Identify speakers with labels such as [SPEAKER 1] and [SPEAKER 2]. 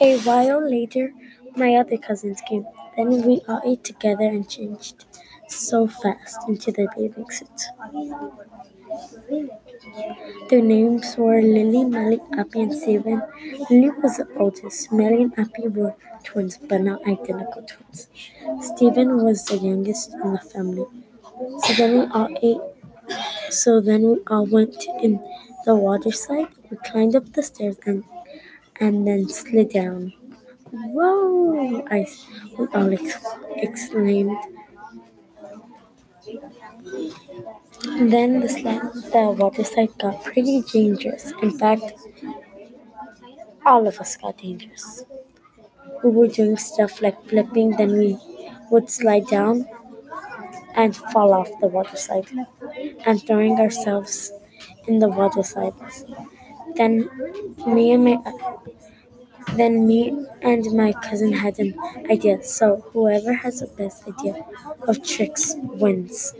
[SPEAKER 1] A while later, my other cousins came. Then we all ate together and changed so fast into their bathing suits. Their names were Lily, Melly, Appy, and Steven. Lily was the oldest. Melly and Appy were twins, but not identical twins. Steven was the youngest in the family. So then we all ate. So then we all went in the water slide. We climbed up the stairs and and then slid down. Whoa! I we all ex- exclaimed. Then the slide, the water slide got pretty dangerous. In fact, all of us got dangerous. We were doing stuff like flipping, then we would slide down and fall off the water slide, and throwing ourselves in the water slide. Then me and my then me and my cousin had an idea. So whoever has the best idea of tricks wins.